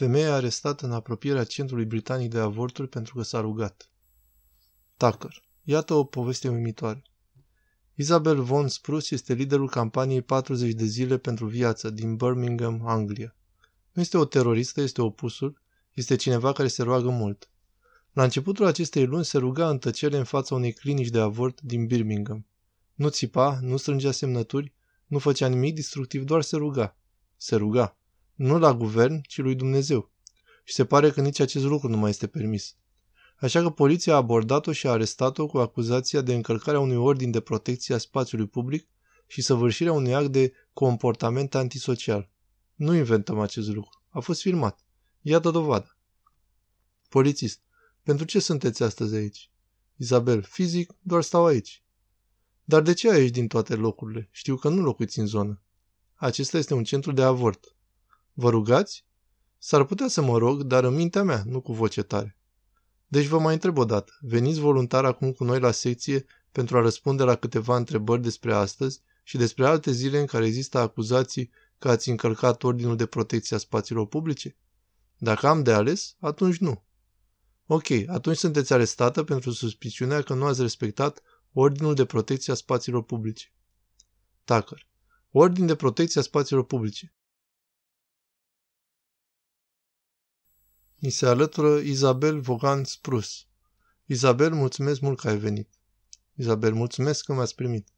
Femeia arestată în apropierea centrului britanic de avorturi pentru că s-a rugat. Tucker. Iată o poveste uimitoare. Isabel von Spruce este liderul campaniei 40 de zile pentru viață din Birmingham, Anglia. Nu este o teroristă, este opusul, este cineva care se roagă mult. La începutul acestei luni se ruga în tăcere în fața unei clinici de avort din Birmingham. Nu țipa, nu strângea semnături, nu făcea nimic destructiv, doar se ruga. Se ruga. Nu la guvern, ci lui Dumnezeu. Și se pare că nici acest lucru nu mai este permis. Așa că poliția a abordat-o și a arestat-o cu acuzația de încălcarea unui ordin de protecție a spațiului public și săvârșirea unui act de comportament antisocial. Nu inventăm acest lucru. A fost filmat. Iată dovada. Polițist. Pentru ce sunteți astăzi aici? Isabel. Fizic, doar stau aici. Dar de ce aici din toate locurile? Știu că nu locuiți în zonă. Acesta este un centru de avort. Vă rugați? S-ar putea să mă rog, dar în mintea mea, nu cu voce tare. Deci vă mai întreb o dată. Veniți voluntar acum cu noi la secție pentru a răspunde la câteva întrebări despre astăzi și despre alte zile în care există acuzații că ați încălcat ordinul de protecție a spațiilor publice? Dacă am de ales, atunci nu. Ok, atunci sunteți arestată pentru suspiciunea că nu ați respectat ordinul de protecție a spațiilor publice. Tucker. Ordin de protecție a spațiilor publice. Ni se alătură Isabel Vogan Sprus. Isabel, mulțumesc mult că ai venit. Isabel, mulțumesc că m-ați primit.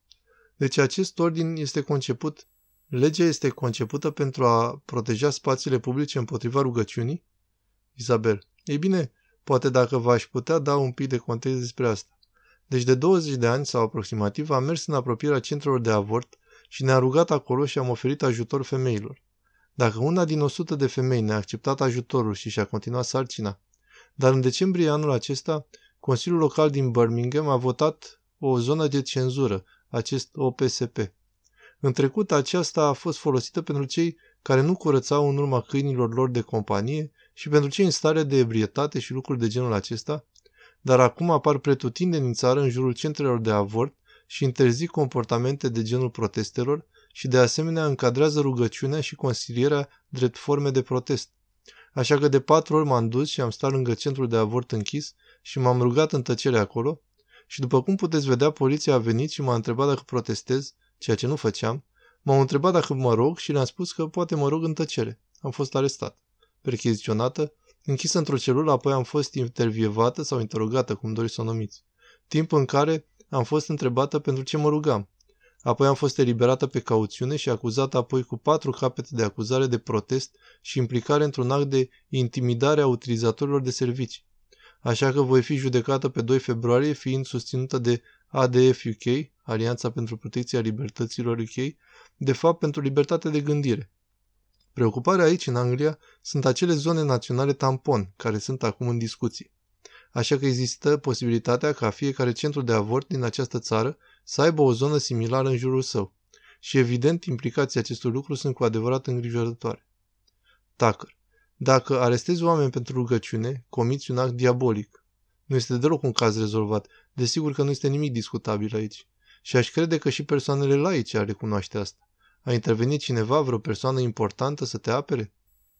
Deci acest ordin este conceput, legea este concepută pentru a proteja spațiile publice împotriva rugăciunii? Isabel, ei bine, poate dacă v-aș putea da un pic de context despre asta. Deci de 20 de ani sau aproximativ am mers în apropierea centrelor de avort și ne-a rugat acolo și am oferit ajutor femeilor. Dacă una din 100 de femei ne-a acceptat ajutorul și și-a continuat sarcina, dar în decembrie anul acesta, Consiliul Local din Birmingham a votat o zonă de cenzură, acest OPSP. În trecut, aceasta a fost folosită pentru cei care nu curățau în urma câinilor lor de companie și pentru cei în stare de ebrietate și lucruri de genul acesta, dar acum apar pretutindeni în țară în jurul centrelor de avort și interzic comportamente de genul protestelor și de asemenea încadrează rugăciunea și consilierea drept forme de protest. Așa că de patru ori m-am dus și am stat lângă centrul de avort închis și m-am rugat în tăcere acolo și după cum puteți vedea, poliția a venit și m-a întrebat dacă protestez, ceea ce nu făceam. M-au întrebat dacă mă rog și le-am spus că poate mă rog în tăcere. Am fost arestat. Percheziționată, închisă într-o celulă, apoi am fost intervievată sau interogată, cum doriți să o numiți. Timp în care am fost întrebată pentru ce mă rugam. Apoi am fost eliberată pe cauțiune și acuzată apoi cu patru capete de acuzare de protest și implicare într-un act de intimidare a utilizatorilor de servicii. Așa că voi fi judecată pe 2 februarie, fiind susținută de ADF UK, Alianța pentru Protecția Libertăților UK, de fapt pentru libertate de gândire. Preocuparea aici, în Anglia, sunt acele zone naționale tampon, care sunt acum în discuție. Așa că există posibilitatea ca fiecare centru de avort din această țară să aibă o zonă similară în jurul său. Și evident, implicații acestui lucru sunt cu adevărat îngrijorătoare. Tucker. Dacă arestezi oameni pentru rugăciune, comiți un act diabolic. Nu este deloc un caz rezolvat. Desigur că nu este nimic discutabil aici. Și aș crede că și persoanele laice ar recunoaște asta. A intervenit cineva, vreo persoană importantă, să te apere?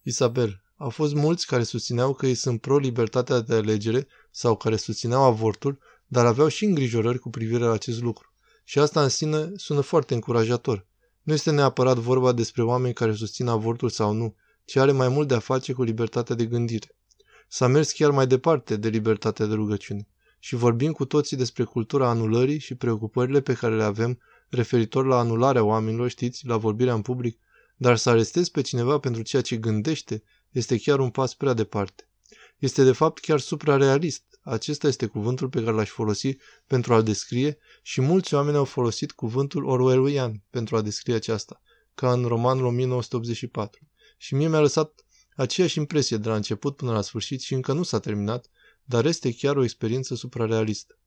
Isabel, au fost mulți care susțineau că ei sunt pro-libertatea de alegere sau care susțineau avortul, dar aveau și îngrijorări cu privire la acest lucru. Și asta în sine sună foarte încurajator. Nu este neapărat vorba despre oameni care susțin avortul sau nu, ci are mai mult de a face cu libertatea de gândire. S-a mers chiar mai departe de libertatea de rugăciune și vorbim cu toții despre cultura anulării și preocupările pe care le avem referitor la anularea oamenilor, știți, la vorbirea în public, dar să arestezi pe cineva pentru ceea ce gândește este chiar un pas prea departe. Este de fapt chiar suprarealist. Acesta este cuvântul pe care l-aș folosi pentru a descrie și mulți oameni au folosit cuvântul orwellian pentru a descrie aceasta, ca în romanul 1984. Și mie mi-a lăsat aceeași impresie de la început până la sfârșit și încă nu s-a terminat, dar este chiar o experiență suprarealistă.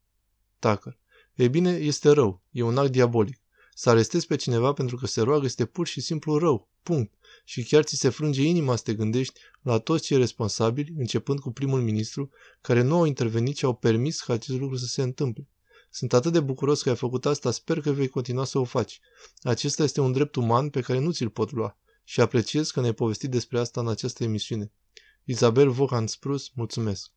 Tucker. Ei bine, este rău. E un act diabolic. Să arestezi pe cineva pentru că se roagă este pur și simplu rău. Punct. Și chiar ți se frânge inima să te gândești la toți cei responsabili, începând cu primul ministru, care nu au intervenit și au permis ca acest lucru să se întâmple. Sunt atât de bucuros că ai făcut asta, sper că vei continua să o faci. Acesta este un drept uman pe care nu ți-l pot lua și apreciez că ne-ai povestit despre asta în această emisiune. Isabel Vogan Sprus, mulțumesc!